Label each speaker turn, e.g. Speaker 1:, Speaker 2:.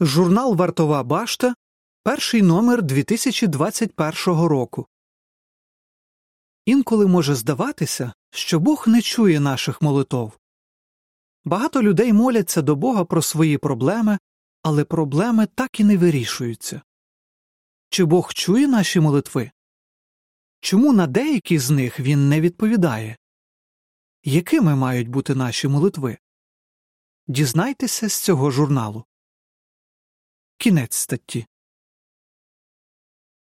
Speaker 1: Журнал Вартова Башта, перший номер 2021 року. Інколи може здаватися, що Бог не чує наших молитов. Багато людей моляться до Бога про свої проблеми, але проблеми так і не вирішуються. Чи Бог чує наші молитви? Чому на деякі з них він не відповідає? Якими мають бути наші молитви? Дізнайтеся з цього журналу. Кінець статті.